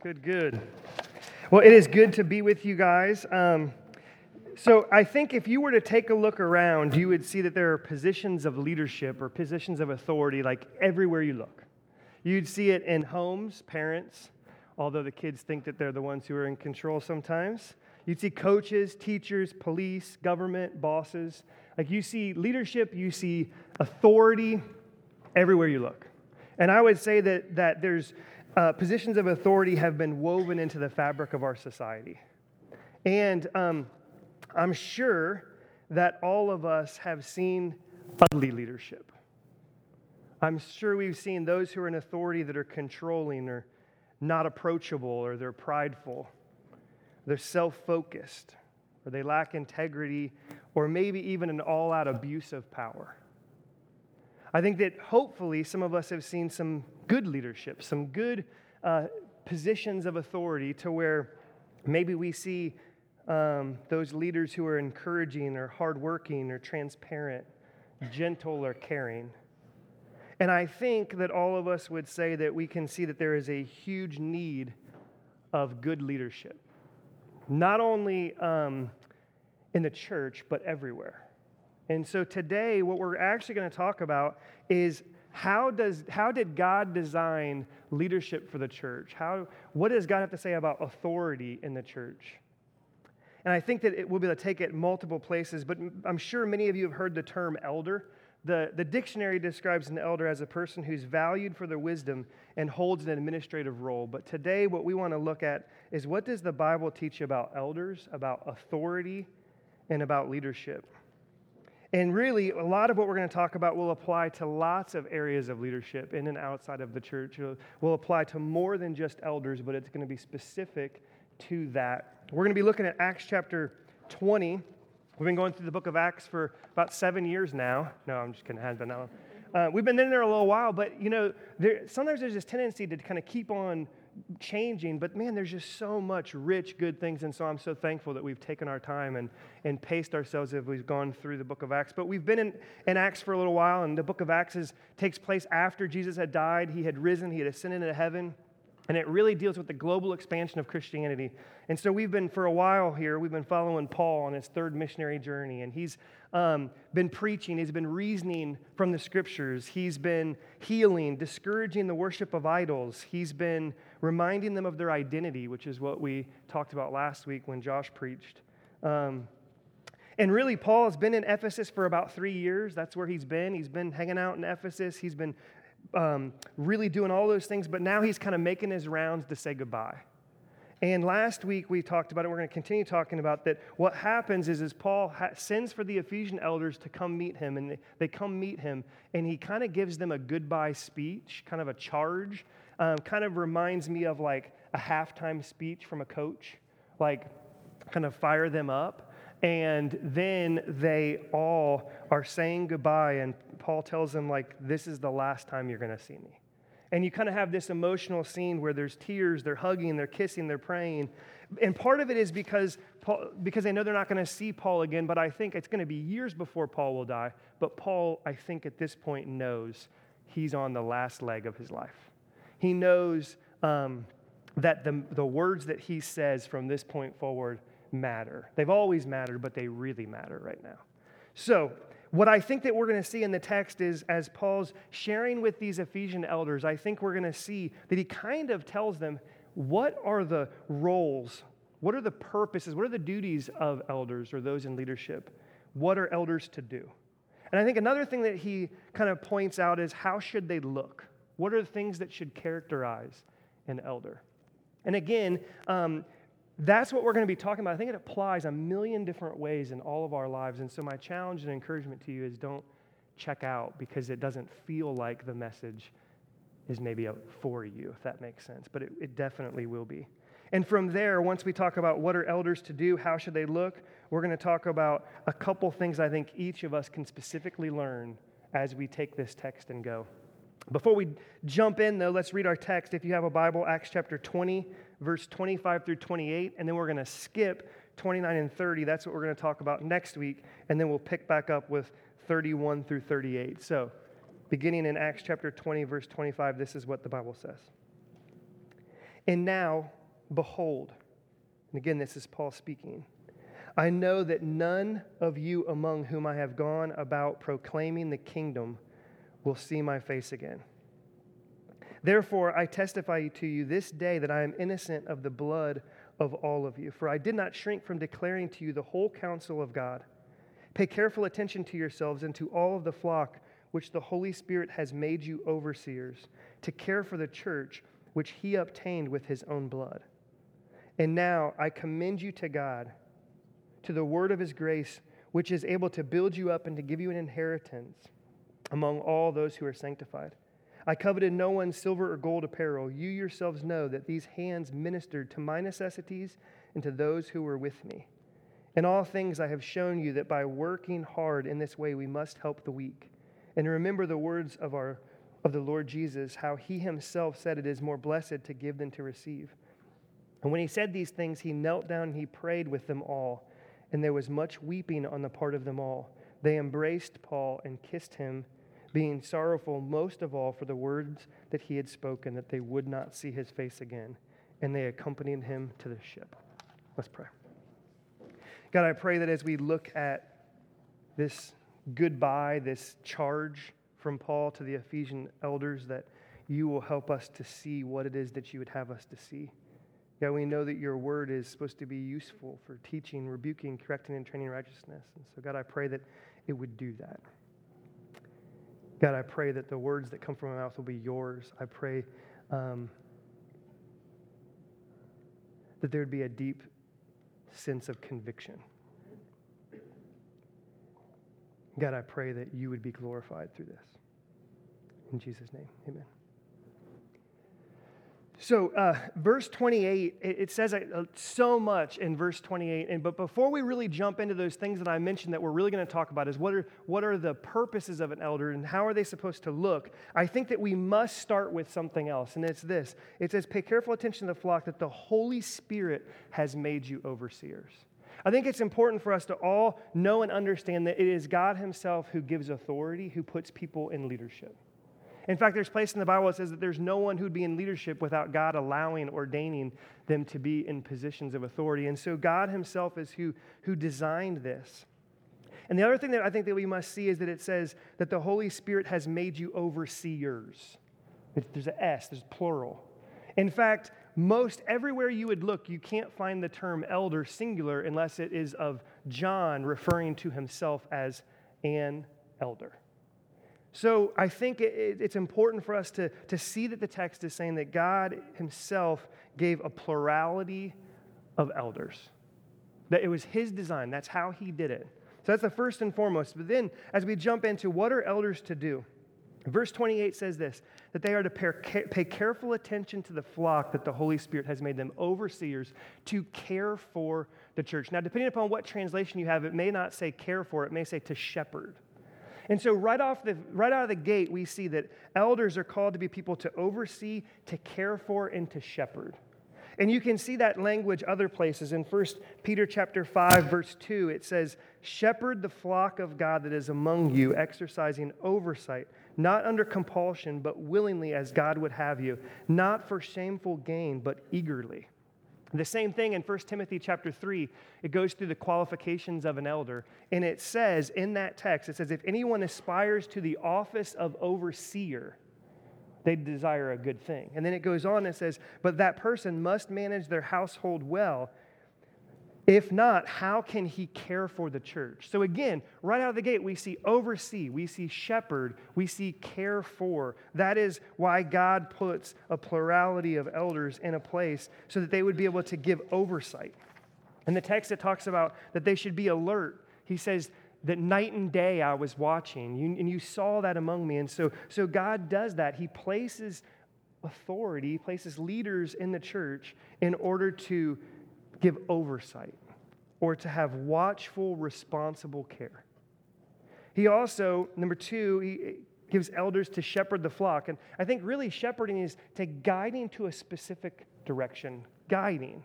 Good, good. Well, it is good to be with you guys. Um, so, I think if you were to take a look around, you would see that there are positions of leadership or positions of authority like everywhere you look. You'd see it in homes, parents, although the kids think that they're the ones who are in control sometimes. You'd see coaches, teachers, police, government, bosses. Like you see leadership, you see authority everywhere you look. And I would say that, that there's uh, positions of authority have been woven into the fabric of our society. And um, I'm sure that all of us have seen ugly leadership. I'm sure we've seen those who are in authority that are controlling or not approachable or they're prideful, they're self focused, or they lack integrity, or maybe even an all out abuse of power. I think that hopefully some of us have seen some good leadership, some good uh, positions of authority to where maybe we see um, those leaders who are encouraging or hardworking or transparent, gentle or caring. And I think that all of us would say that we can see that there is a huge need of good leadership, not only um, in the church, but everywhere. And so today, what we're actually going to talk about is how, does, how did God design leadership for the church? How, what does God have to say about authority in the church? And I think that it, we'll be able to take it multiple places, but I'm sure many of you have heard the term elder. The, the dictionary describes an elder as a person who's valued for their wisdom and holds an administrative role. But today, what we want to look at is what does the Bible teach about elders, about authority, and about leadership? And really, a lot of what we're going to talk about will apply to lots of areas of leadership in and outside of the church. It will apply to more than just elders, but it's going to be specific to that. We're going to be looking at Acts chapter 20. We've been going through the book of Acts for about seven years now. No, I'm just kidding. It has been that long. Uh, we've been in there a little while, but you know, there, sometimes there's this tendency to kind of keep on changing, but man, there's just so much rich, good things. And so I'm so thankful that we've taken our time and, and paced ourselves as we've gone through the book of Acts. But we've been in, in Acts for a little while, and the book of Acts is, takes place after Jesus had died. He had risen, he had ascended into heaven. And it really deals with the global expansion of Christianity. And so we've been, for a while here, we've been following Paul on his third missionary journey. And he's um, been preaching, he's been reasoning from the scriptures, he's been healing, discouraging the worship of idols, he's been reminding them of their identity, which is what we talked about last week when Josh preached. Um, and really, Paul has been in Ephesus for about three years. That's where he's been. He's been hanging out in Ephesus. He's been um, really doing all those things, but now he's kind of making his rounds to say goodbye. And last week we talked about it. We're going to continue talking about that. What happens is, is Paul ha- sends for the Ephesian elders to come meet him, and they, they come meet him, and he kind of gives them a goodbye speech, kind of a charge. Um, kind of reminds me of like a halftime speech from a coach, like kind of fire them up. And then they all are saying goodbye, and Paul tells them, like, this is the last time you're going to see me. And you kind of have this emotional scene where there's tears, they're hugging, they're kissing, they're praying. And part of it is because, Paul, because they know they're not going to see Paul again, but I think it's going to be years before Paul will die. But Paul, I think at this point, knows he's on the last leg of his life. He knows um, that the, the words that he says from this point forward matter. They've always mattered, but they really matter right now. So, what I think that we're going to see in the text is as Paul's sharing with these Ephesian elders, I think we're going to see that he kind of tells them what are the roles, what are the purposes, what are the duties of elders or those in leadership? What are elders to do? And I think another thing that he kind of points out is how should they look? What are the things that should characterize an elder? And again, um, that's what we're going to be talking about. I think it applies a million different ways in all of our lives. And so, my challenge and encouragement to you is don't check out because it doesn't feel like the message is maybe for you, if that makes sense. But it, it definitely will be. And from there, once we talk about what are elders to do, how should they look, we're going to talk about a couple things I think each of us can specifically learn as we take this text and go. Before we jump in, though, let's read our text. If you have a Bible, Acts chapter 20, verse 25 through 28, and then we're going to skip 29 and 30. That's what we're going to talk about next week, and then we'll pick back up with 31 through 38. So, beginning in Acts chapter 20, verse 25, this is what the Bible says. And now, behold, and again, this is Paul speaking. I know that none of you among whom I have gone about proclaiming the kingdom will see my face again. Therefore, I testify to you this day that I am innocent of the blood of all of you. For I did not shrink from declaring to you the whole counsel of God. Pay careful attention to yourselves and to all of the flock which the Holy Spirit has made you overseers, to care for the church which he obtained with his own blood. And now I commend you to God, to the word of his grace, which is able to build you up and to give you an inheritance among all those who are sanctified. I coveted no one's silver or gold apparel. You yourselves know that these hands ministered to my necessities and to those who were with me. In all things, I have shown you that by working hard in this way, we must help the weak. And remember the words of, our, of the Lord Jesus, how he himself said it is more blessed to give than to receive. And when he said these things, he knelt down and he prayed with them all. And there was much weeping on the part of them all. They embraced Paul and kissed him being sorrowful most of all for the words that he had spoken, that they would not see his face again. And they accompanied him to the ship. Let's pray. God, I pray that as we look at this goodbye, this charge from Paul to the Ephesian elders, that you will help us to see what it is that you would have us to see. God, we know that your word is supposed to be useful for teaching, rebuking, correcting, and training righteousness. And so, God, I pray that it would do that. God, I pray that the words that come from my mouth will be yours. I pray um, that there would be a deep sense of conviction. God, I pray that you would be glorified through this. In Jesus' name, amen. So, uh, verse 28, it, says uh, so much in verse 28. And, but before we really jump into those things that I mentioned that we're really going to talk about, is what are, what are the purposes of an elder and how are they supposed to look? I think that we must start with something else, and it's this it says, Pay careful attention to the flock that the Holy Spirit has made you overseers. I think it's important for us to all know and understand that it is God Himself who gives authority, who puts people in leadership. In fact, there's place in the Bible that says that there's no one who'd be in leadership without God allowing, ordaining them to be in positions of authority. And so God himself is who, who designed this. And the other thing that I think that we must see is that it says that the Holy Spirit has made you overseers. There's an S, there's plural. In fact, most everywhere you would look, you can't find the term elder singular unless it is of John referring to himself as an elder. So I think it's important for us to, to see that the text is saying that God Himself gave a plurality of elders. That it was His design, that's how He did it. So that's the first and foremost. But then, as we jump into what are elders to do, verse 28 says this that they are to pay careful attention to the flock that the Holy Spirit has made them overseers to care for the church. Now, depending upon what translation you have, it may not say care for, it may say to shepherd. And so, right, off the, right out of the gate, we see that elders are called to be people to oversee, to care for, and to shepherd. And you can see that language other places. In 1 Peter chapter 5, verse 2, it says, Shepherd the flock of God that is among you, exercising oversight, not under compulsion, but willingly as God would have you, not for shameful gain, but eagerly. The same thing in 1 Timothy chapter 3, it goes through the qualifications of an elder. And it says in that text, it says, if anyone aspires to the office of overseer, they desire a good thing. And then it goes on and says, but that person must manage their household well if not, how can he care for the church? So, again, right out of the gate, we see oversee, we see shepherd, we see care for. That is why God puts a plurality of elders in a place so that they would be able to give oversight. In the text, it talks about that they should be alert. He says, that night and day I was watching, you, and you saw that among me. And so, so God does that. He places authority, places leaders in the church in order to give oversight or to have watchful, responsible care. He also, number two, he gives elders to shepherd the flock. And I think really shepherding is to guiding to a specific direction, guiding.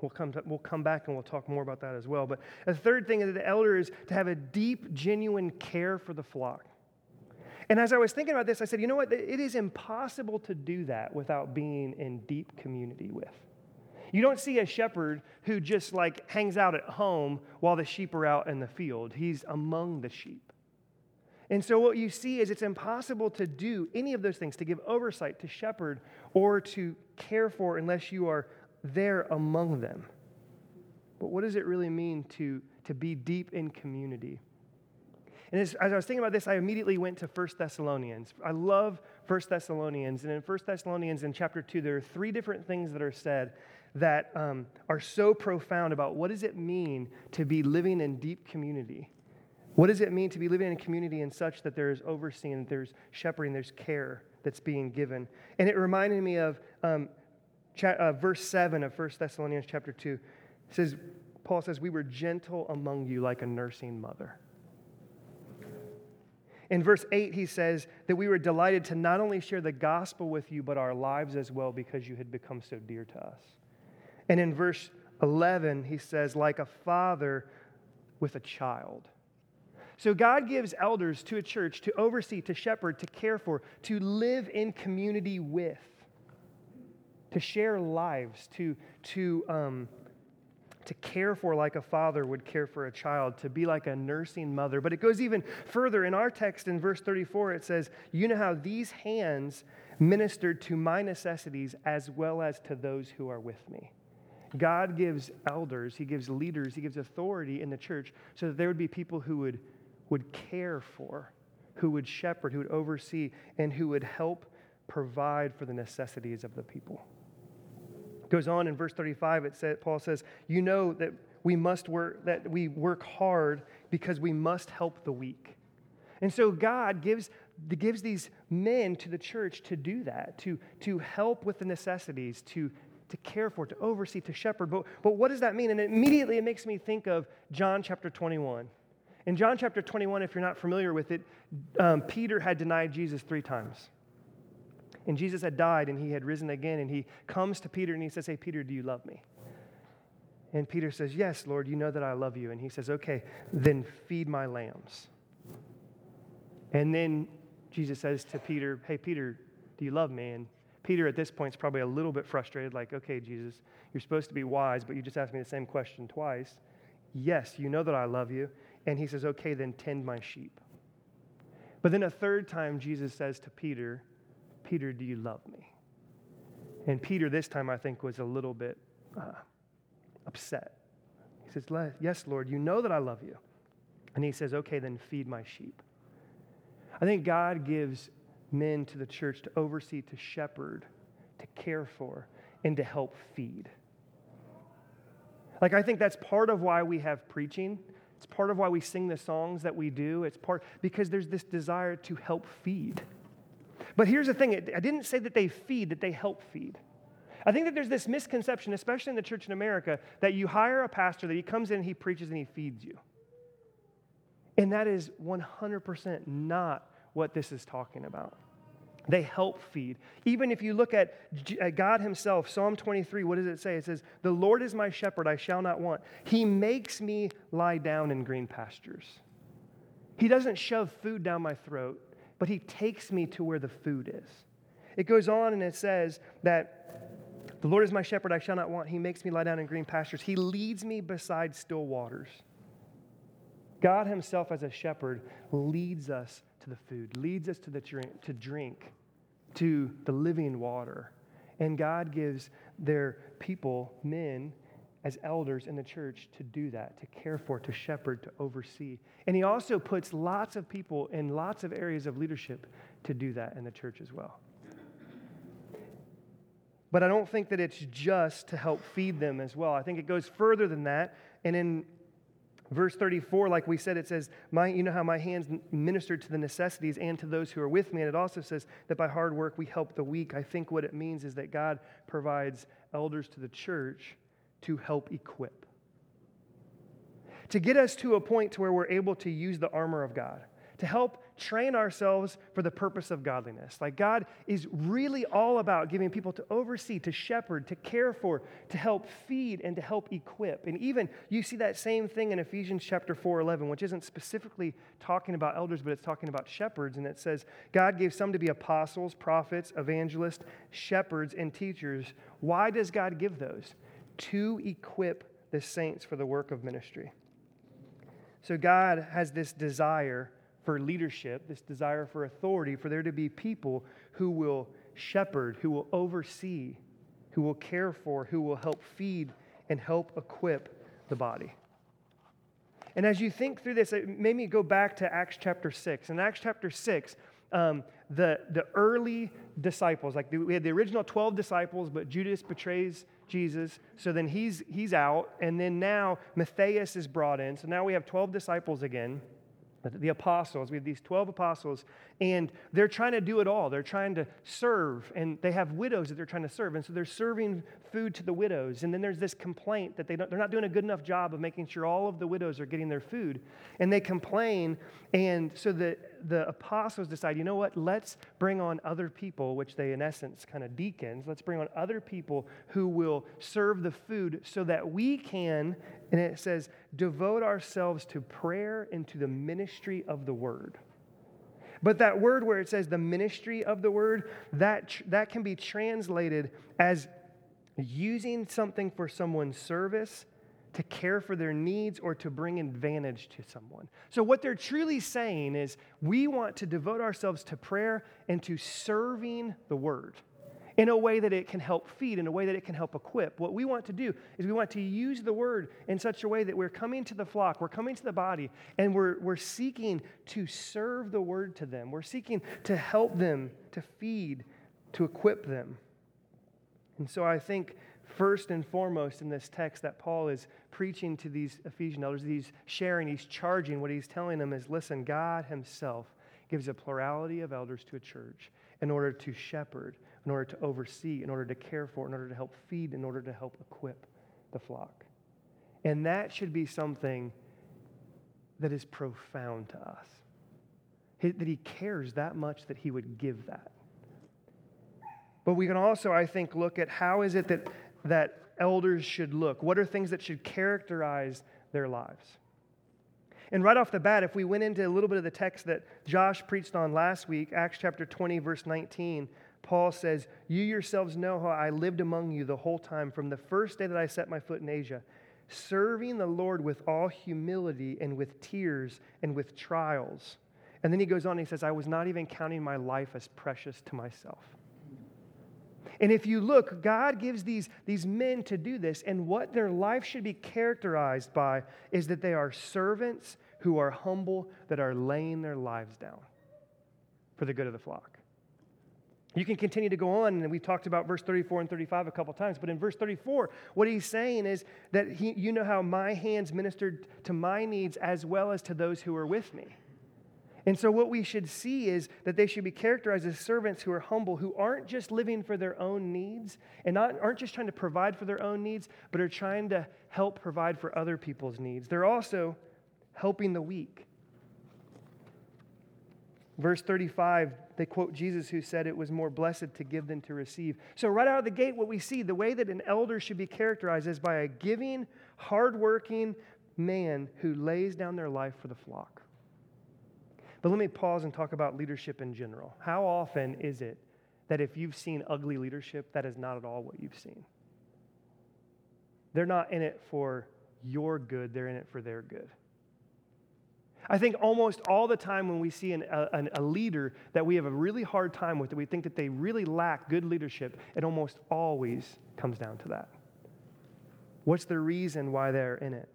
We'll come, to, we'll come back and we'll talk more about that as well. But a third thing that the elder is to have a deep, genuine care for the flock. And as I was thinking about this, I said, you know what? It is impossible to do that without being in deep community with. You don't see a shepherd who just like hangs out at home while the sheep are out in the field. He's among the sheep. And so what you see is it's impossible to do any of those things, to give oversight, to shepherd, or to care for unless you are there among them. But what does it really mean to, to be deep in community? And as, as, I was thinking about this, I immediately went to 1 Thessalonians. I love 1 Thessalonians. And in 1 Thessalonians, in chapter 2, there are three different things that are said that um, are so profound about what does it mean to be living in deep community? What does it mean to be living in a community in such that there is overseeing, there's shepherding, there's care that's being given? And it reminded me of um, cha- uh, verse 7 of 1 Thessalonians chapter 2. It says, Paul says, We were gentle among you like a nursing mother. In verse 8, he says that we were delighted to not only share the gospel with you, but our lives as well because you had become so dear to us. And in verse 11, he says, like a father with a child. So God gives elders to a church to oversee, to shepherd, to care for, to live in community with, to share lives, to, to um, to care for like a father would care for a child, to be like a nursing mother. But it goes even further. In our text in verse 34, it says, You know how these hands ministered to my necessities as well as to those who are with me. God gives elders, He gives leaders, He gives authority in the church so that there would be people who would, would care for, who would shepherd, who would oversee, and who would help provide for the necessities of the people. It goes on in verse 35 it says paul says you know that we must work that we work hard because we must help the weak. And so god gives gives these men to the church to do that to to help with the necessities to to care for to oversee to shepherd but, but what does that mean and immediately it makes me think of john chapter 21 in john chapter 21 if you're not familiar with it um, peter had denied jesus three times and Jesus had died and he had risen again. And he comes to Peter and he says, Hey, Peter, do you love me? And Peter says, Yes, Lord, you know that I love you. And he says, Okay, then feed my lambs. And then Jesus says to Peter, Hey, Peter, do you love me? And Peter at this point is probably a little bit frustrated, like, Okay, Jesus, you're supposed to be wise, but you just asked me the same question twice. Yes, you know that I love you. And he says, Okay, then tend my sheep. But then a third time, Jesus says to Peter, Peter, do you love me? And Peter, this time, I think, was a little bit uh, upset. He says, Yes, Lord, you know that I love you. And he says, Okay, then feed my sheep. I think God gives men to the church to oversee, to shepherd, to care for, and to help feed. Like, I think that's part of why we have preaching. It's part of why we sing the songs that we do. It's part because there's this desire to help feed. But here's the thing I didn't say that they feed, that they help feed. I think that there's this misconception, especially in the church in America, that you hire a pastor, that he comes in, he preaches, and he feeds you. And that is 100% not what this is talking about. They help feed. Even if you look at God Himself, Psalm 23, what does it say? It says, The Lord is my shepherd, I shall not want. He makes me lie down in green pastures. He doesn't shove food down my throat but he takes me to where the food is. It goes on and it says that the Lord is my shepherd, I shall not want. He makes me lie down in green pastures. He leads me beside still waters. God Himself, as a shepherd, leads us to the food, leads us to, the drink, to drink, to the living water. And God gives their people, men, as elders in the church to do that, to care for, to shepherd, to oversee. And he also puts lots of people in lots of areas of leadership to do that in the church as well. But I don't think that it's just to help feed them as well. I think it goes further than that. And in verse 34, like we said, it says, my, You know how my hands ministered to the necessities and to those who are with me. And it also says that by hard work we help the weak. I think what it means is that God provides elders to the church to help equip. To get us to a point to where we're able to use the armor of God, to help train ourselves for the purpose of godliness. Like God is really all about giving people to oversee, to shepherd, to care for, to help feed, and to help equip. And even you see that same thing in Ephesians chapter 4 11, which isn't specifically talking about elders, but it's talking about shepherds. And it says, God gave some to be apostles, prophets, evangelists, shepherds, and teachers. Why does God give those? To equip the saints for the work of ministry. So God has this desire for leadership, this desire for authority, for there to be people who will shepherd, who will oversee, who will care for, who will help feed and help equip the body. And as you think through this, it made me go back to Acts chapter 6. In Acts chapter 6, um, the, the early disciples, like the, we had the original 12 disciples, but Judas betrays Jesus. So then he's, he's out. And then now Matthias is brought in. So now we have 12 disciples again the apostles. We have these 12 apostles, and they're trying to do it all. They're trying to serve, and they have widows that they're trying to serve. And so they're serving food to the widows. And then there's this complaint that they they're not doing a good enough job of making sure all of the widows are getting their food. And they complain. And so the, the apostles decide, you know what? Let's bring on other people, which they, in essence, kind of deacons. Let's bring on other people who will serve the food so that we can, and it says, devote ourselves to prayer and to the ministry of the word. But that word where it says the ministry of the word, that, that can be translated as using something for someone's service to care for their needs or to bring advantage to someone. So, what they're truly saying is we want to devote ourselves to prayer and to serving the word in a way that it can help feed, in a way that it can help equip. What we want to do is we want to use the word in such a way that we're coming to the flock, we're coming to the body, and we're, we're seeking to serve the word to them. We're seeking to help them, to feed, to equip them. And so I think first and foremost in this text that Paul is preaching to these Ephesian elders, he's sharing, he's charging, what he's telling them is listen, God himself gives a plurality of elders to a church in order to shepherd, in order to oversee, in order to care for, in order to help feed, in order to help equip the flock. And that should be something that is profound to us. That he cares that much that he would give that. But we can also, I think, look at how is it that, that elders should look? What are things that should characterize their lives? And right off the bat, if we went into a little bit of the text that Josh preached on last week, Acts chapter 20, verse 19, Paul says, You yourselves know how I lived among you the whole time from the first day that I set my foot in Asia, serving the Lord with all humility and with tears and with trials. And then he goes on and he says, I was not even counting my life as precious to myself and if you look, God gives these, these men to do this, and what their life should be characterized by is that they are servants who are humble, that are laying their lives down for the good of the flock. You can continue to go on, and we've talked about verse 34 and 35 a couple times, but in verse 34, what he's saying is that he, you know how my hands ministered to my needs as well as to those who are with me. And so, what we should see is that they should be characterized as servants who are humble, who aren't just living for their own needs and not, aren't just trying to provide for their own needs, but are trying to help provide for other people's needs. They're also helping the weak. Verse 35, they quote Jesus, who said it was more blessed to give than to receive. So, right out of the gate, what we see, the way that an elder should be characterized is by a giving, hardworking man who lays down their life for the flock. But let me pause and talk about leadership in general. How often is it that if you've seen ugly leadership, that is not at all what you've seen? They're not in it for your good, they're in it for their good. I think almost all the time when we see an, a, a, leader that we have a really hard time with, that we think that they really lack good leadership, it almost always comes down to that. What's the reason why they're in it?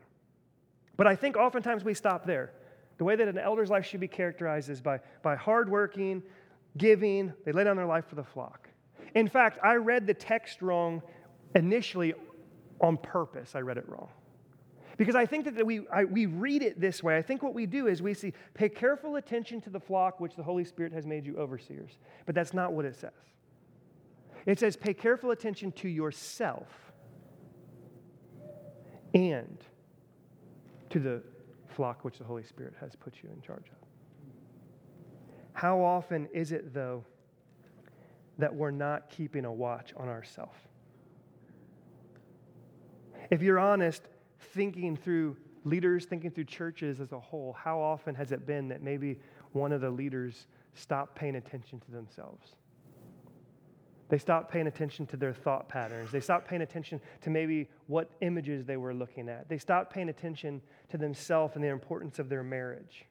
But I think oftentimes we stop there. The way that an elder's life should be characterized is by, by hardworking, giving, they lay down their life for the flock. In fact, I read the text wrong initially on purpose. I read it wrong. Because I think that we, I, we read it this way. I think what we do is we see, pay careful attention to the flock which the Holy Spirit has made you overseers. But that's not what it says. It says, pay careful attention to yourself and to the flock which the Holy Spirit has put you in charge of. How often is it, though, that we're not keeping a watch on ourselves? If you're honest, thinking through leaders, thinking through churches as a whole, how often has it been that maybe one of the leaders stopped paying attention to themselves? They stopped paying attention to their thought patterns. They stopped paying attention to maybe what images they were looking at. They stopped paying attention to themselves and the importance of their marriage.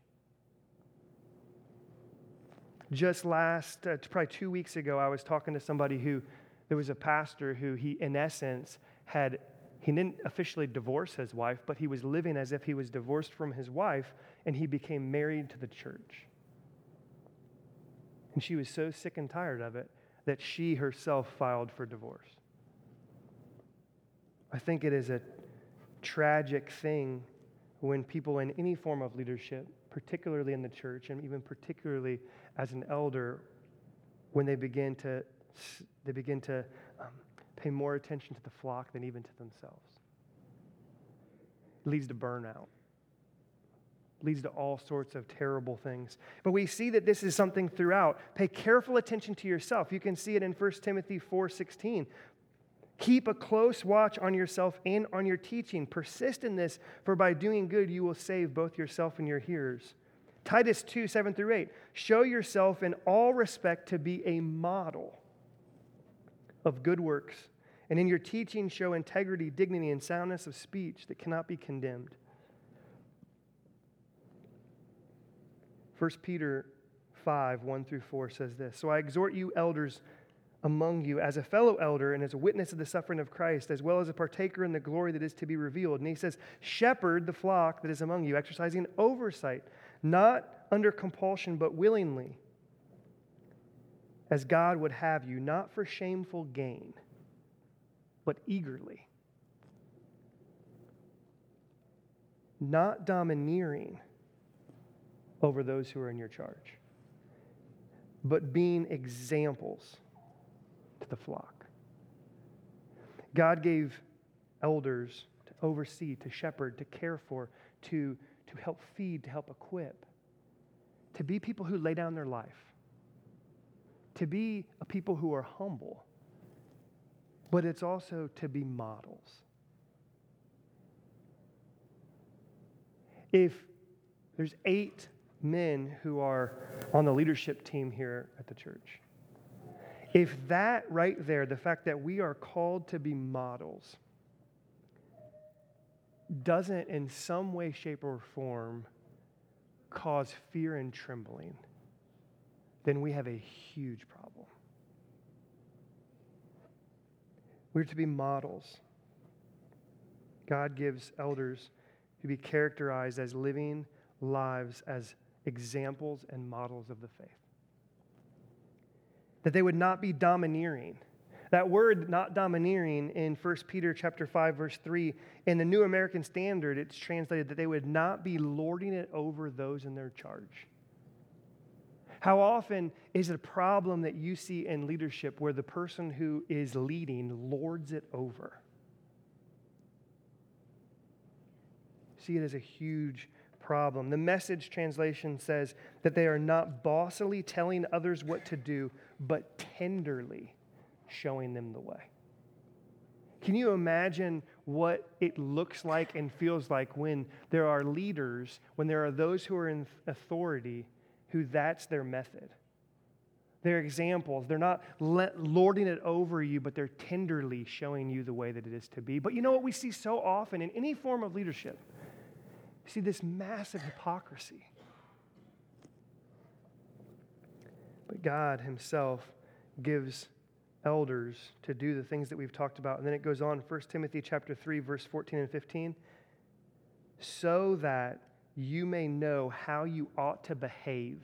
Just last, uh, probably two weeks ago, I was talking to somebody who, there was a pastor who he, in essence, had, he didn't officially divorce his wife, but he was living as if he was divorced from his wife and he became married to the church. And she was so sick and tired of it that she herself filed for divorce. I think it is a tragic thing when people in any form of leadership, particularly in the church and even particularly as an elder, when they begin to, they begin to um, pay more attention to the flock than even to themselves. It leads to burnout leads to all sorts of terrible things. But we see that this is something throughout. Pay careful attention to yourself. You can see it in 1 Timothy 4:16. Keep a close watch on yourself and on your teaching. Persist in this, for by doing good you will save both yourself and your hearers. Titus 2, 7 through 8. Show yourself in all respect to be a model of good works, and in your teaching show integrity, dignity, and soundness of speech that cannot be condemned 1 Peter 5 1 through 4 says this So I exhort you, elders among you, as a fellow elder and as a witness of the suffering of Christ, as well as a partaker in the glory that is to be revealed. And he says, Shepherd the flock that is among you, exercising oversight, not under compulsion, but willingly, as God would have you, not for shameful gain, but eagerly. Not domineering over those who are in your charge, but being examples to the flock. God gave elders to oversee, to shepherd, to care for, to, to help feed, to help equip, to be people who lay down their life, to be a people who are humble, but it's also to be models. If there's eight men who are on the leadership team here at the church. If that right there, the fact that we are called to be models, doesn't in some way, shape, or form cause fear and trembling, then we have a huge problem. We're to be models. God gives elders to be characterized as living lives as examples and models of the faith. That they would not be domineering. That word not domineering in 1 Peter chapter 5 verse 3 in the New American Standard it's translated that they would not be lording it over those in their charge. How often is it a problem that you see in leadership where the person who is leading lords it over? See it as a huge problem. The message translation says that they are not bossily telling others what to do, but tenderly showing them the way. Can you imagine what it looks like and feels like when there are leaders, when there are those who are in authority, who that's their method? They're examples. They're not lording it over you, but they're tenderly showing you the way that it is to be. But you know what we see so often in any form of leadership? You See this massive hypocrisy. But God Himself gives elders to do the things that we've talked about. And then it goes on, 1 Timothy chapter 3, verse 14 and 15. So that you may know how you ought to behave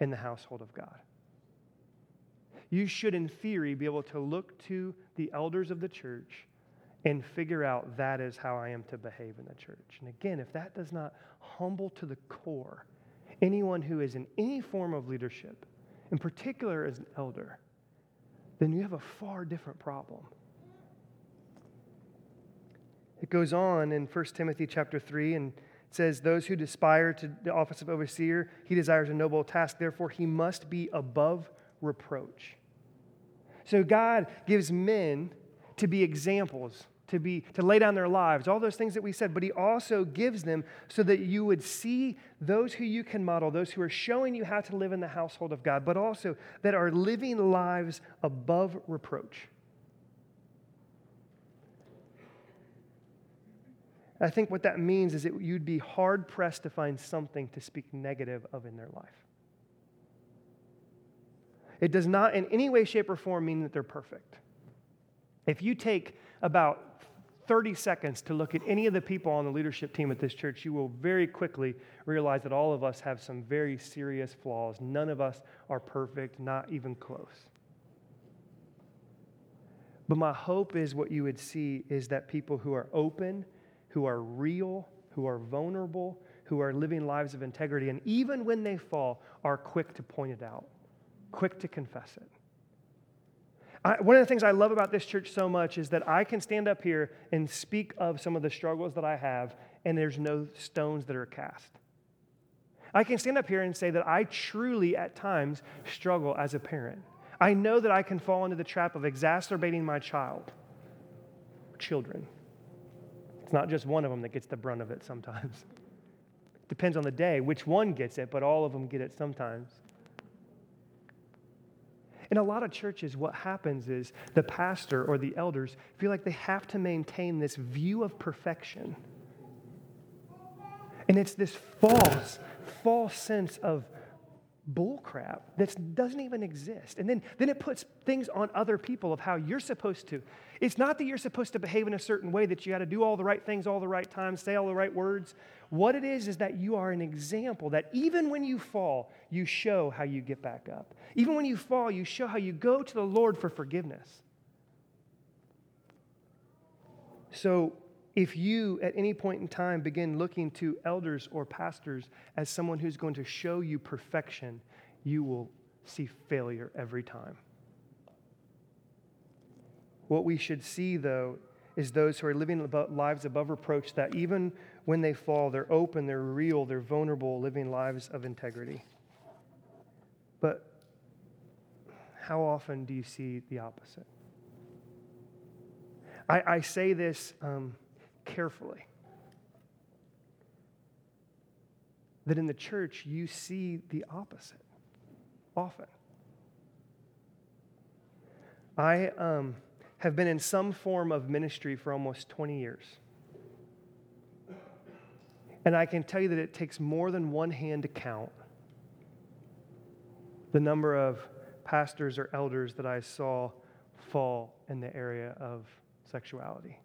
in the household of God. You should, in theory, be able to look to the elders of the church and figure out that is how I am to behave in the church. And again, if that does not humble to the core anyone who is in any form of leadership, in particular as an elder, then you have a far different problem. It goes on in 1 Timothy chapter 3 and says, Those who aspire to the office of overseer, he desires a noble task. Therefore, he must be above reproach. So God gives men to be examples, to be to lay down their lives, all those things that we said, but he also gives them so that you would see those who you can model, those who are showing you how to live in the household of God, but also that are living lives above reproach. I think what that means is that you'd be hard pressed to find something to speak negative of in their life. It does not in any way, shape, or form mean that they're perfect. If you take about 30 seconds to look at any of the people on the leadership team at this church, you will very quickly realize that all of us have some very serious flaws. None of us are perfect, not even close. But my hope is what you would see is that people who are open, who are real, who are vulnerable, who are living lives of integrity, and even when they fall, are quick to point it out quick to confess it. I, one of the things I love about this church so much is that I can stand up here and speak of some of the struggles that I have, and there's no stones that are cast. I can stand up here and say that I truly, at times, struggle as a parent. I know that I can fall into the trap of exacerbating my child, children. It's not just one of them that gets the brunt of it sometimes. Depends on the day which one gets it, but all of them get it sometimes. In a lot of churches, what happens is the pastor or the elders feel like they have to maintain this view of perfection. And it's this false, false sense of bullcrap that doesn't even exist. And then, then it puts things on other people of how you're supposed to. It's not that you're supposed to behave in a certain way, that you got to do all the right things all the right times, say all the right words. What it is is that you are an example that even when you fall, you show how you get back up. Even when you fall, you show how you go to the Lord for forgiveness. So, if you at any point in time begin looking to elders or pastors as someone who's going to show you perfection, you will see failure every time. What we should see, though, is those who are living lives above reproach that even when they fall, they're open, they're real, they're vulnerable, living lives of integrity. But how often do you see the opposite? I, I say this um, carefully. That in the church, you see the opposite often. I um, have been in some form of ministry for almost 20 years. And I can tell you that it takes more than one hand to count the number of pastors or elders that I saw fall in the area of sexuality.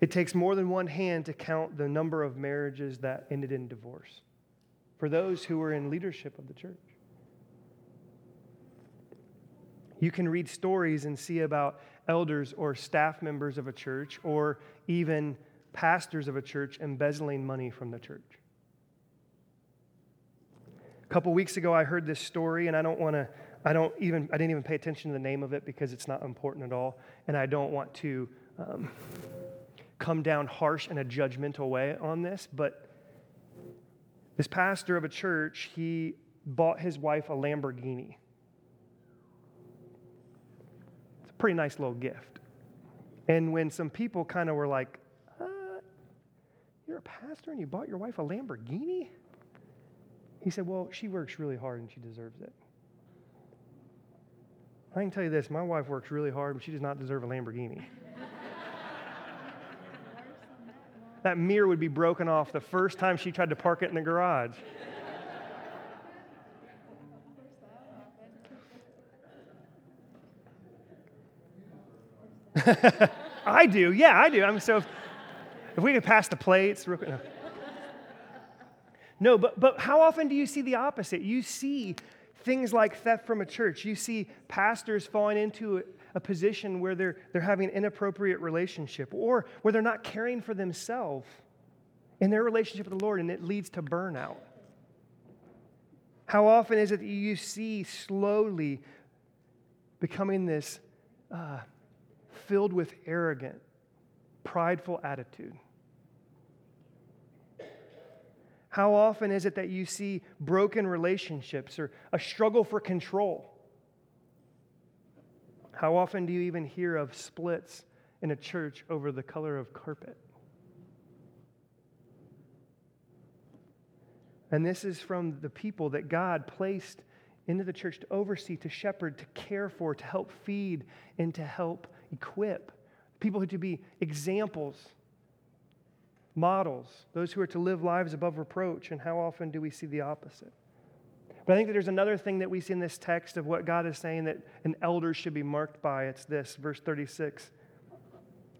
It takes more than one hand to count the number of marriages that ended in divorce for those who were in leadership of the church. You can read stories and see about elders or staff members of a church or even pastors of a church embezzling money from the church. A couple weeks ago, I heard this story, and I don't want to, I don't even, I didn't even pay attention to the name of it because it's not important at all, and I don't want to um, come down harsh in a judgmental way on this, but this pastor of a church, he bought his wife a Lamborghini. It's a pretty nice little gift. And when some people kind of were like, uh, You're a pastor and you bought your wife a Lamborghini? He said, Well, she works really hard and she deserves it. I can tell you this my wife works really hard, but she does not deserve a Lamborghini. that mirror would be broken off the first time she tried to park it in the garage. I do, yeah, I do. I mean, so if, if we could pass the plates, real quick. No. no, but, but how often do you see the opposite? You see things like theft from a church. You see pastors falling into a position where they're, they're having an inappropriate relationship or where they're not caring for themselves in their relationship with the Lord and it leads to burnout. How often is it that you see slowly becoming this uh, filled with arrogant, prideful attitude? How often is it that you see broken relationships or a struggle for control? How often do you even hear of splits in a church over the color of carpet? And this is from the people that God placed into the church to oversee, to shepherd, to care for, to help feed, and to help equip. People who to be examples, models, those who are to live lives above reproach. And how often do we see the opposite? But I think that there's another thing that we see in this text of what God is saying that an elder should be marked by. It's this, verse 36.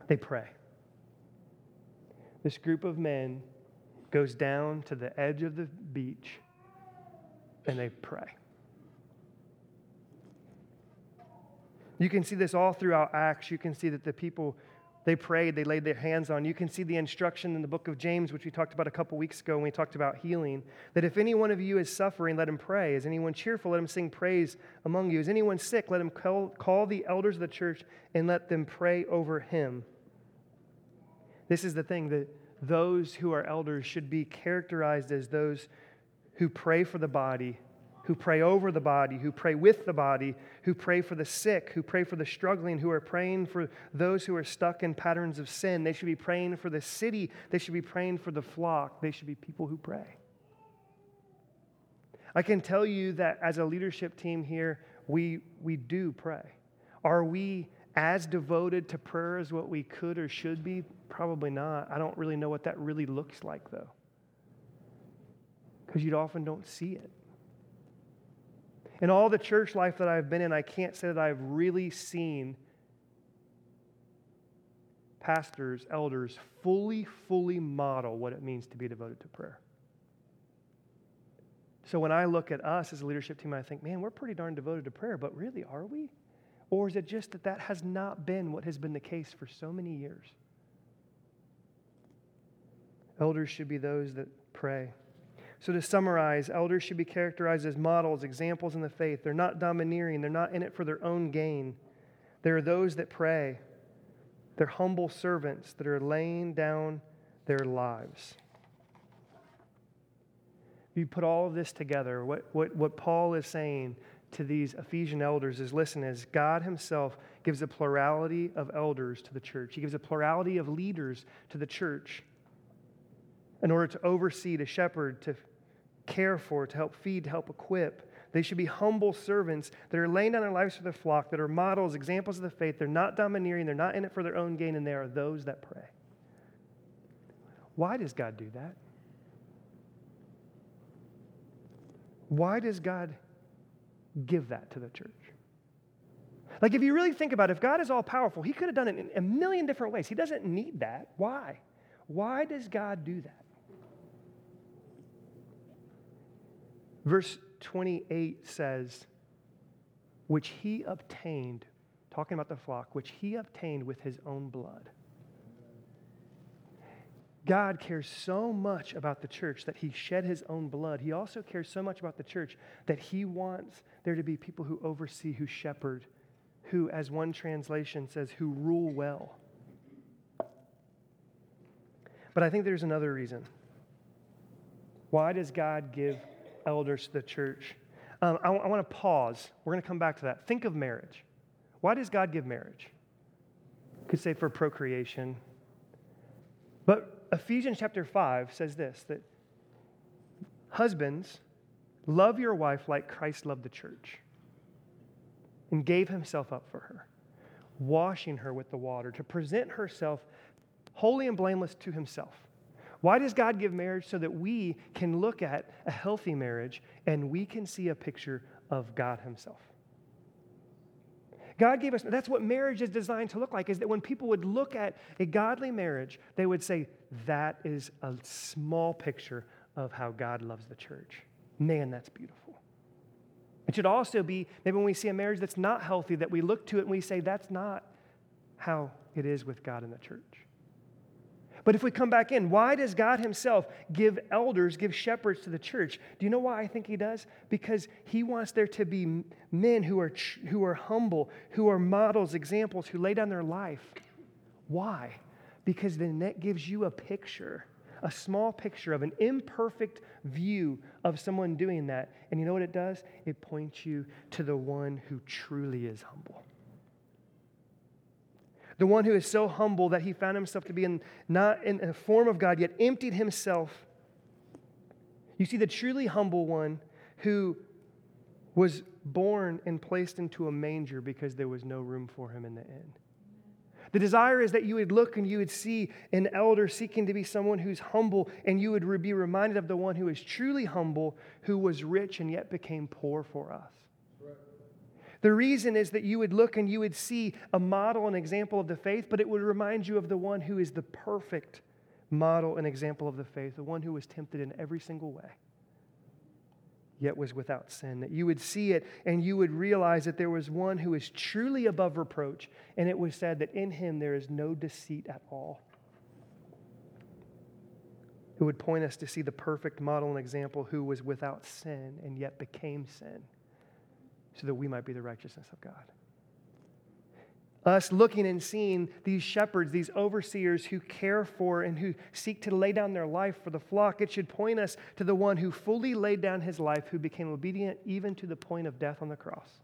They pray. This group of men goes down to the edge of the beach and they pray. You can see this all throughout Acts. You can see that the people, they prayed, they laid their hands on. You can see the instruction in the book of James, which we talked about a couple weeks ago when we talked about healing, that if any one of you is suffering, let him pray. Is anyone cheerful? Let him sing praise among you. Is anyone sick? Let him call, call the elders of the church and let them pray over him. This is the thing that those who are elders should be characterized as those who pray for the body, who pray over the body, who pray with the body, who pray for the sick, who pray for the struggling, who are praying for those who are stuck in patterns of sin. They should be praying for the city. They should be praying for the flock. They should be people who pray. I can tell you that as a leadership team here, we, we do pray. Are we as devoted to prayer as what we could or should be? Probably not. I don't really know what that really looks like, though, because you often don't see it. In all the church life that I've been in, I can't say that I've really seen pastors, elders fully, fully model what it means to be devoted to prayer. So when I look at us as a leadership team, I think, man, we're pretty darn devoted to prayer, but really, are we? Or is it just that that has not been what has been the case for so many years? Elders should be those that pray. So, to summarize, elders should be characterized as models, examples in the faith. They're not domineering, they're not in it for their own gain. There are those that pray, they're humble servants that are laying down their lives. You put all of this together, what, what, what Paul is saying to these Ephesian elders is listen, as God Himself gives a plurality of elders to the church, He gives a plurality of leaders to the church in order to oversee, to shepherd, to care for, to help feed, to help equip. They should be humble servants that are laying down their lives for the flock, that are models, examples of the faith. They're not domineering, they're not in it for their own gain, and they are those that pray. Why does God do that? Why does God give that to the church. Like, if you really think about it, if God is all powerful, He could have done it in a million different ways. He doesn't need that. Why? Why does God do that? Verse 28 says, which He obtained, talking about the flock, which He obtained with His own blood. God cares so much about the church that he shed his own blood. He also cares so much about the church that he wants there to be people who oversee, who shepherd, who, as one translation says, who rule well. But I think there's another reason. Why does God give elders to the church? Um, I, I want to pause. We're going to come back to that. Think of marriage. Why does God give marriage? You Could say for procreation. But Ephesians chapter 5 says this that husbands, love your wife like Christ loved the church and gave himself up for her, washing her with the water to present herself holy and blameless to himself. Why does God give marriage? So that we can look at a healthy marriage and we can see a picture of God Himself. God gave us, that's what marriage is designed to look like, is that when people would look at a godly marriage, they would say, that is a small picture of how God loves the church. Man, that's beautiful. It should also be maybe when we see a marriage that's not healthy, that we look to it and we say, that's not how it is with God in the church. But if we come back in, why does God Himself give elders, give shepherds to the church? Do you know why I think He does? Because He wants there to be men who are, who are humble, who are models, examples, who lay down their life. Why? Because then that gives you a picture a small picture of an imperfect view of someone doing that. And you know what it does? It points you to the one who truly is humble. The one who is so humble that he found himself to be in, not in the form of God, yet emptied himself. You see, the truly humble one who was born and placed into a manger because there was no room for him in the inn. The desire is that you would look and you would see an elder seeking to be someone who's humble, and you would be reminded of the one who is truly humble, who was rich and yet became poor for us. The reason is that you would look and you would see a model and example of the faith, but it would remind you of the one who is the perfect model and example of the faith, the one who was tempted in every single way yet was without sin. That you would see it and you would realize that there was one who is truly above reproach, and it was said that in him there is no deceit at all. It would point us to see the perfect model and example who was without sin and yet became sin, so that we might be the righteousness of God us looking and seeing these shepherds, these overseers who care for and who seek to lay down their life for the flock, it should point us to the one who fully laid down his life, who became obedient even to the point of death on the cross.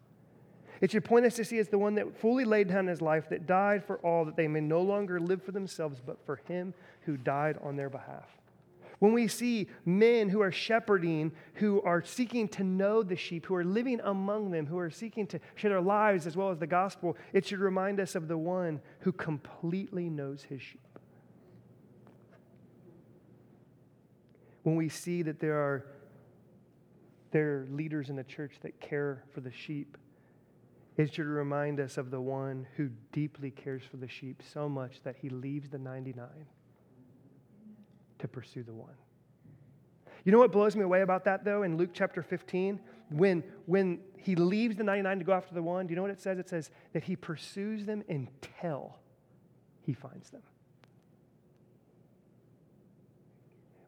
It should point us to see as the one that fully laid down his life, that died for all, that they may no longer live for themselves, but for him who died on their behalf. When we see men who are shepherding, who are seeking to know the sheep, who are living among them, who are seeking to share their lives as well as the gospel, it should remind us of the one who completely knows his sheep. When we see that there are, there are leaders in the church that care for the sheep, it should remind us of the one who deeply cares for the sheep so much that he leaves the 99 to pursue the one. You know what blows me away about that, though, in Luke chapter 15? When, when he leaves the 99 to go after the one, do you know what it says? It says that he pursues them until he finds them.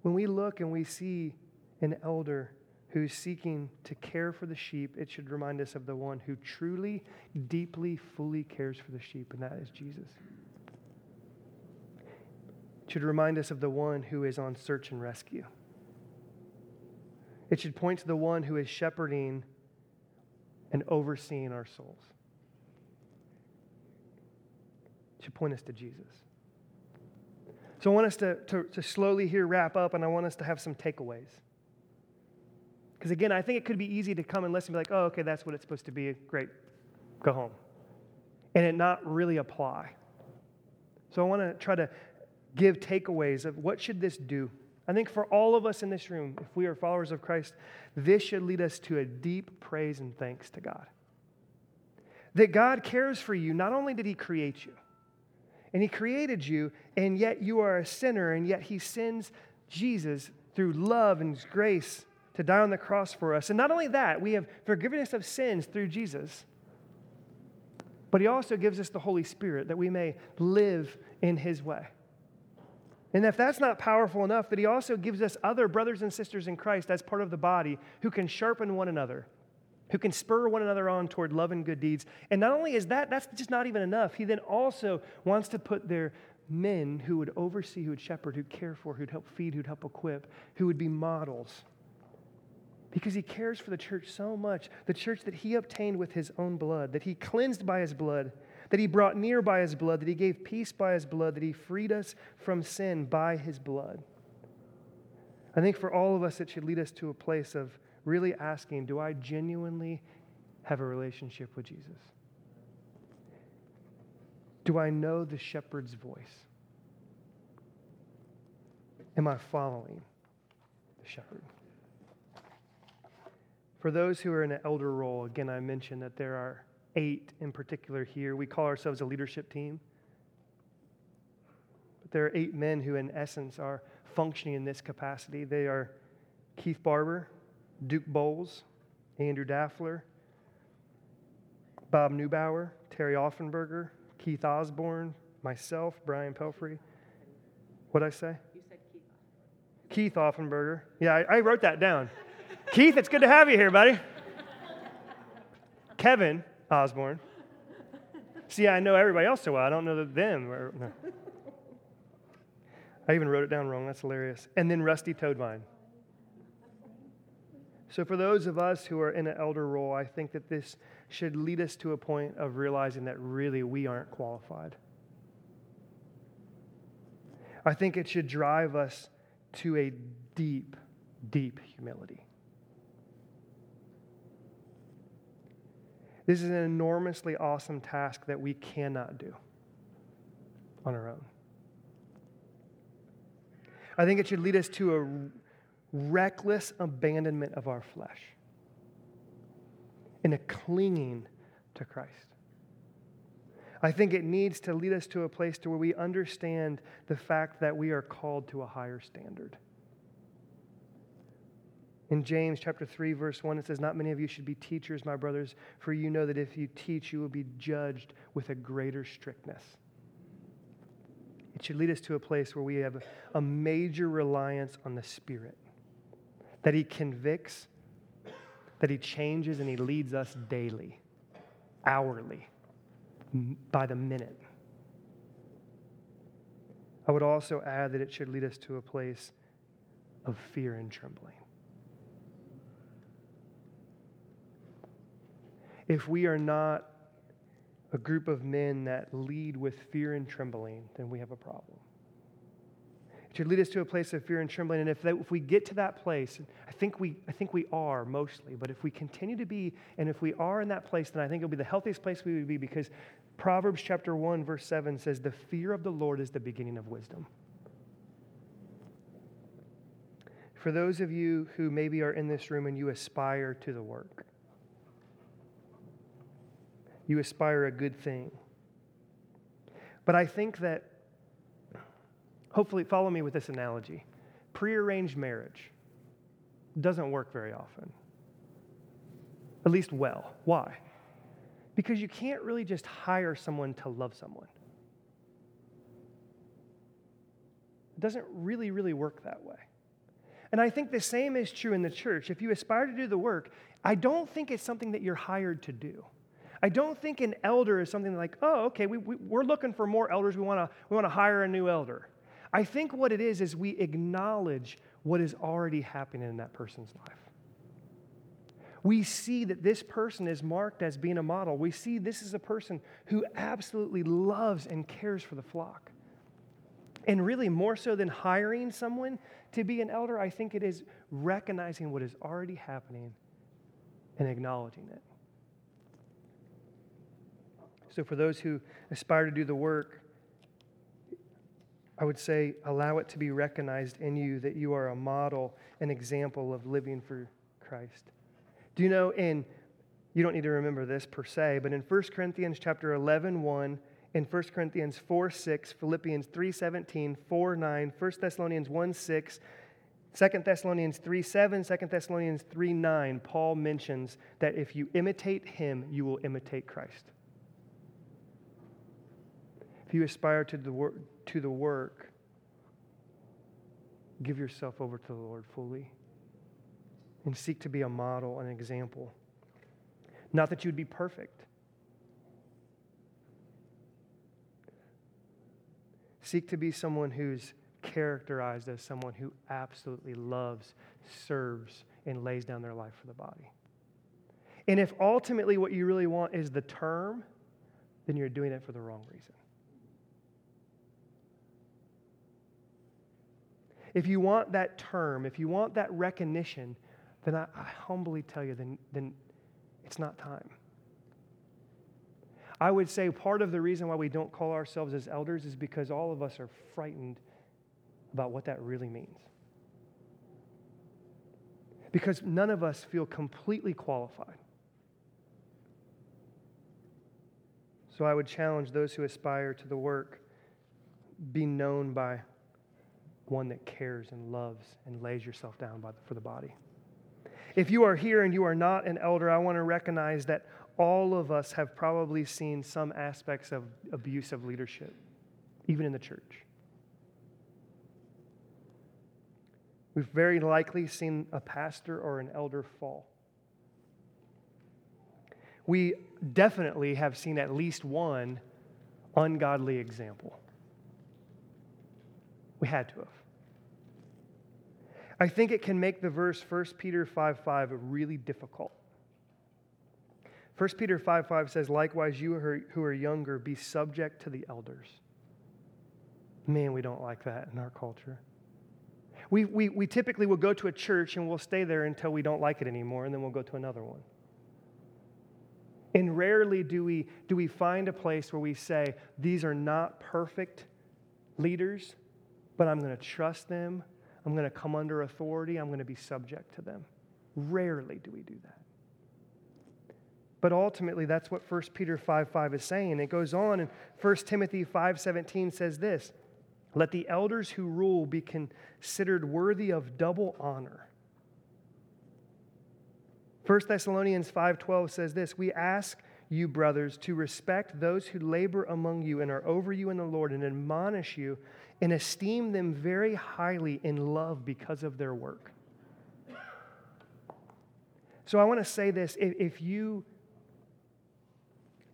When we look and we see an elder who's seeking to care for the sheep, it should remind us of the one who truly, deeply, fully cares for the sheep, and that is Jesus should remind us of the one who is on search and rescue. It should point to the one who is shepherding and overseeing our souls. It should point us to Jesus. So I want us to, to, to slowly here wrap up, and I want us to have some takeaways. Because again, I think it could be easy to come and listen and be like, oh, okay, that's what it's supposed to be. Great, go home. And it not really apply. So I want to try to give takeaways of what should this do. I think for all of us in this room, if we are followers of Christ, this should lead us to a deep praise and thanks to God. That God cares for you. Not only did He create you, and He created you, and yet you are a sinner, and yet He sends Jesus through love and grace to die on the cross for us. And not only that, we have forgiveness of sins through Jesus, but He also gives us the Holy Spirit that we may live in His way. And if that's not powerful enough, that he also gives us other brothers and sisters in Christ as part of the body who can sharpen one another, who can spur one another on toward love and good deeds. And not only is that, that's just not even enough. He then also wants to put their men who would oversee, who would shepherd, who'd care for, who'd help feed, who'd help equip, who would be models. Because he cares for the church so much, the church that he obtained with his own blood, that he cleansed by his blood that he brought near by his blood, that he gave peace by his blood, that he freed us from sin by his blood. I think for all of us, it should lead us to a place of really asking Do I genuinely have a relationship with Jesus? Do I know the shepherd's voice? Am I following the shepherd? For those who are in an elder role, again, I mentioned that there are eight in particular here. We call ourselves a leadership team. But there are eight men who, in essence, are functioning in this capacity. They are Keith Barber, Duke Bowles, Andrew Daffler, Bob Neubauer, Terry Offenberger, Keith Osborne, myself, Brian Pelfrey. What'd I say? You said Keith. Keith Offenberger. Yeah, I, I wrote that down. Keith, it's good to have you here, buddy. Kevin, Osborne. See, I know everybody else so well. I don't know them. no. I even wrote it down wrong. That's hilarious. And then rusty Toadvine. So, for those of us who are in an elder role, I think that this should lead us to a point of realizing that really we aren't qualified. I think it should drive us to a deep, deep humility. This is an enormously awesome task that we cannot do on our own. I think it should lead us to a reckless abandonment of our flesh and a clinging to Christ. I think it needs to lead us to a place to where we understand the fact that we are called to a higher standard. In James chapter 3 verse 1 it says not many of you should be teachers my brothers for you know that if you teach you will be judged with a greater strictness. It should lead us to a place where we have a major reliance on the Spirit. That He convicts, that He changes, and He leads us daily, hourly, by the minute. I would also add that it should lead us to a place of fear and trembling. If we are not a group of men that lead with fear and trembling, then we have a problem. It should lead us to a place of fear and trembling. And if, that, if we get to that place, I think, we, I think we are mostly, but if we continue to be, and if we are in that place, then I think it'll be the healthiest place we would be because Proverbs chapter 1, verse 7 says, The fear of the Lord is the beginning of wisdom. For those of you who maybe are in this room and you aspire to the work, you aspire a good thing. But I think that, hopefully, follow me with this analogy. Prearranged marriage doesn't work very often, at least well. Why? Because you can't really just hire someone to love someone. It doesn't really, really work that way. And I think the same is true in the church. If you aspire to do the work, I don't think it's something that you're hired to do. I don't think an elder is something like, oh, okay, we, we, we're looking for more elders. We want to we wanna hire a new elder. I think what it is is we acknowledge what is already happening in that person's life. We see that this person is marked as being a model. We see this is a person who absolutely loves and cares for the flock. And really, more so than hiring someone to be an elder, I think it is recognizing what is already happening and acknowledging it. So, for those who aspire to do the work, I would say allow it to be recognized in you that you are a model, an example of living for Christ. Do you know in you don't need to remember this per se, but in 1 Corinthians chapter 11, 1, in 1 Corinthians 4, 6, Philippians 3, 17, 4, 9, 1 Thessalonians 1, 6, 2 Thessalonians 3, 7, 2 Thessalonians 3, 9, Paul mentions that if you imitate him, you will imitate Christ. If you aspire to the, work, to the work, give yourself over to the Lord fully and seek to be a model, an example. Not that you'd be perfect. Seek to be someone who's characterized as someone who absolutely loves, serves, and lays down their life for the body. And if ultimately what you really want is the term, then you're doing it for the wrong reason. If you want that term, if you want that recognition, then I, I humbly tell you, then, then it's not time. I would say part of the reason why we don't call ourselves as elders is because all of us are frightened about what that really means. Because none of us feel completely qualified. So I would challenge those who aspire to the work be known by one that cares and loves and lays yourself down the, for the body. If you are here and you are not an elder, I want to recognize that all of us have probably seen some aspects of abuse of leadership, even in the church. We've very likely seen a pastor or an elder fall. We definitely have seen at least one ungodly example. We had to have. I think it can make the verse 1 Peter 5 5 really difficult. 1 Peter 5 5 says, Likewise, you who are younger, be subject to the elders. Man, we don't like that in our culture. We, we, we typically will go to a church and we'll stay there until we don't like it anymore, and then we'll go to another one. And rarely do we, do we find a place where we say, These are not perfect leaders, but I'm going to trust them. I'm going to come under authority. I'm going to be subject to them. Rarely do we do that. But ultimately, that's what 1 Peter 5 5 is saying. It goes on, and 1 Timothy 5 17 says this Let the elders who rule be considered worthy of double honor. 1 Thessalonians 5:12 says this, "We ask you brothers to respect those who labor among you and are over you in the Lord and admonish you and esteem them very highly in love because of their work." So I want to say this, if you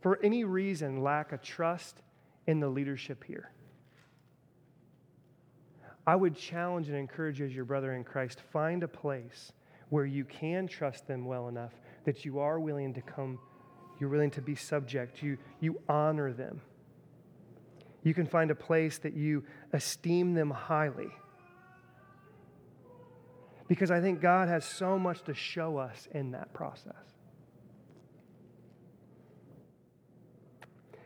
for any reason lack a trust in the leadership here, I would challenge and encourage you as your brother in Christ, find a place where you can trust them well enough that you are willing to come, you're willing to be subject, you, you honor them. You can find a place that you esteem them highly. Because I think God has so much to show us in that process.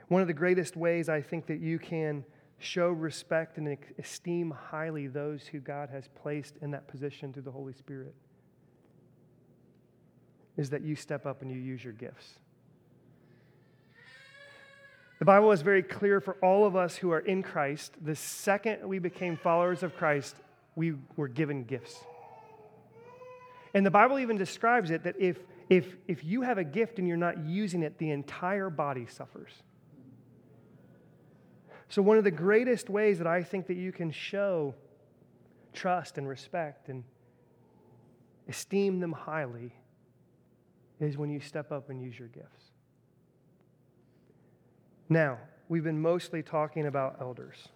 One of the greatest ways I think that you can show respect and esteem highly those who God has placed in that position through the Holy Spirit is that you step up and you use your gifts. The Bible is very clear for all of us who are in Christ. The second we became followers of Christ, we were given gifts. And the Bible even describes it that if, if, if you have a gift and you're not using it, the entire body suffers. So, one of the greatest ways that I think that you can show trust and respect and esteem them highly is when you step up and use your gifts. Now, we've been mostly talking about elders.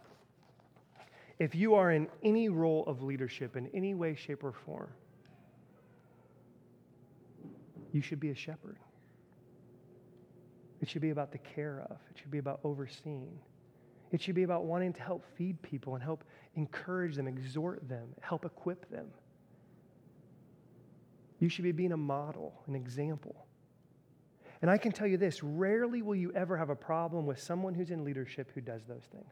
If you are in any role of leadership in any way, shape, or form, you should be a shepherd. It should be about the care of, it should be about overseeing. It should be about wanting to help feed people and help encourage them, exhort them, help equip them. You should be being a model, an example. And I can tell you this rarely will you ever have a problem with someone who's in leadership who does those things.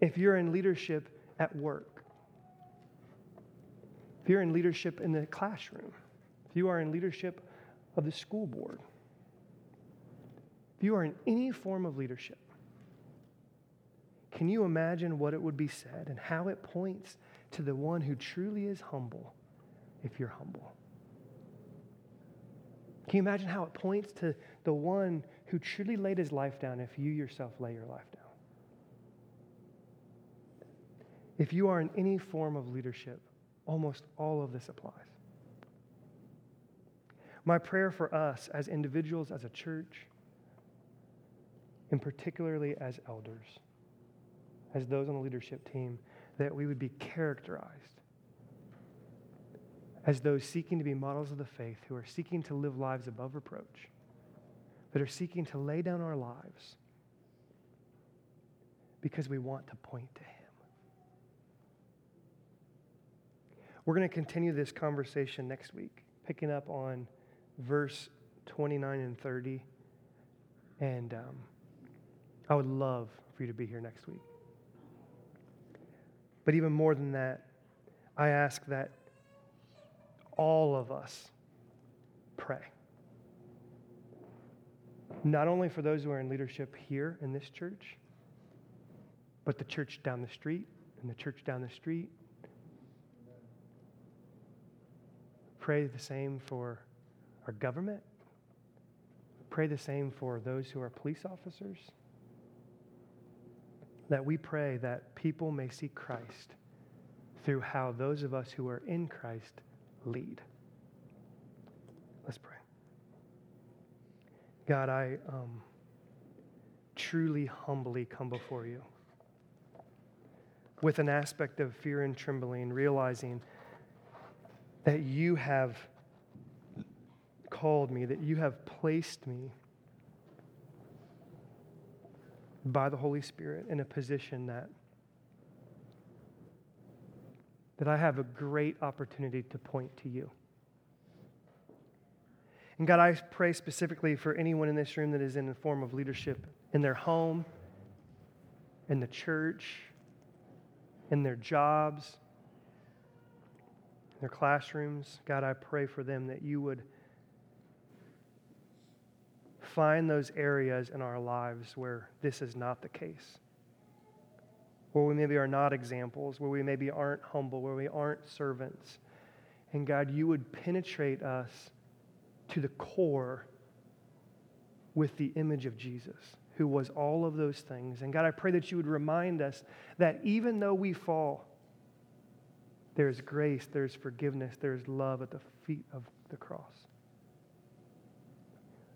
If you're in leadership at work, if you're in leadership in the classroom, if you are in leadership of the school board, if you are in any form of leadership, can you imagine what it would be said and how it points to the one who truly is humble if you're humble. Can you imagine how it points to the one who truly laid his life down if you yourself lay your life down? If you are in any form of leadership, almost all of this applies. My prayer for us as individuals, as a church, and particularly as elders, as those on the leadership team, that we would be characterized as those seeking to be models of the faith, who are seeking to live lives above reproach, that are seeking to lay down our lives because we want to point to Him. We're going to continue this conversation next week, picking up on verse 29 and 30. And um, I would love for you to be here next week. But even more than that, I ask that all of us pray. Not only for those who are in leadership here in this church, but the church down the street and the church down the street. Pray the same for our government. Pray the same for those who are police officers. That we pray that people may see Christ through how those of us who are in Christ lead. Let's pray. God, I um, truly, humbly come before you. with an aspect of fear and trembling, realizing that you have called me, that you have placed me by the Holy Spirit in a position that that I have a great opportunity to point to you. And God, I pray specifically for anyone in this room that is in a form of leadership in their home, in the church, in their jobs, in their classrooms. God, I pray for them that you would find those areas in our lives where this is not the case. Where we maybe are not examples, where we maybe aren't humble, where we aren't servants. And God, you would penetrate us to the core with the image of Jesus, who was all of those things. And God, I pray that you would remind us that even though we fall, there's grace, there's forgiveness, there's love at the feet of the cross.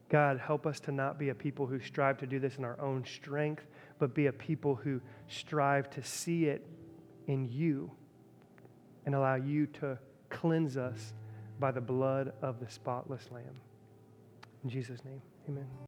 God, help us to not be a people who strive to do this in our own strength, but be a people who strive to see it in you and allow you to cleanse us by the blood of the spotless Lamb. In Jesus' name, amen.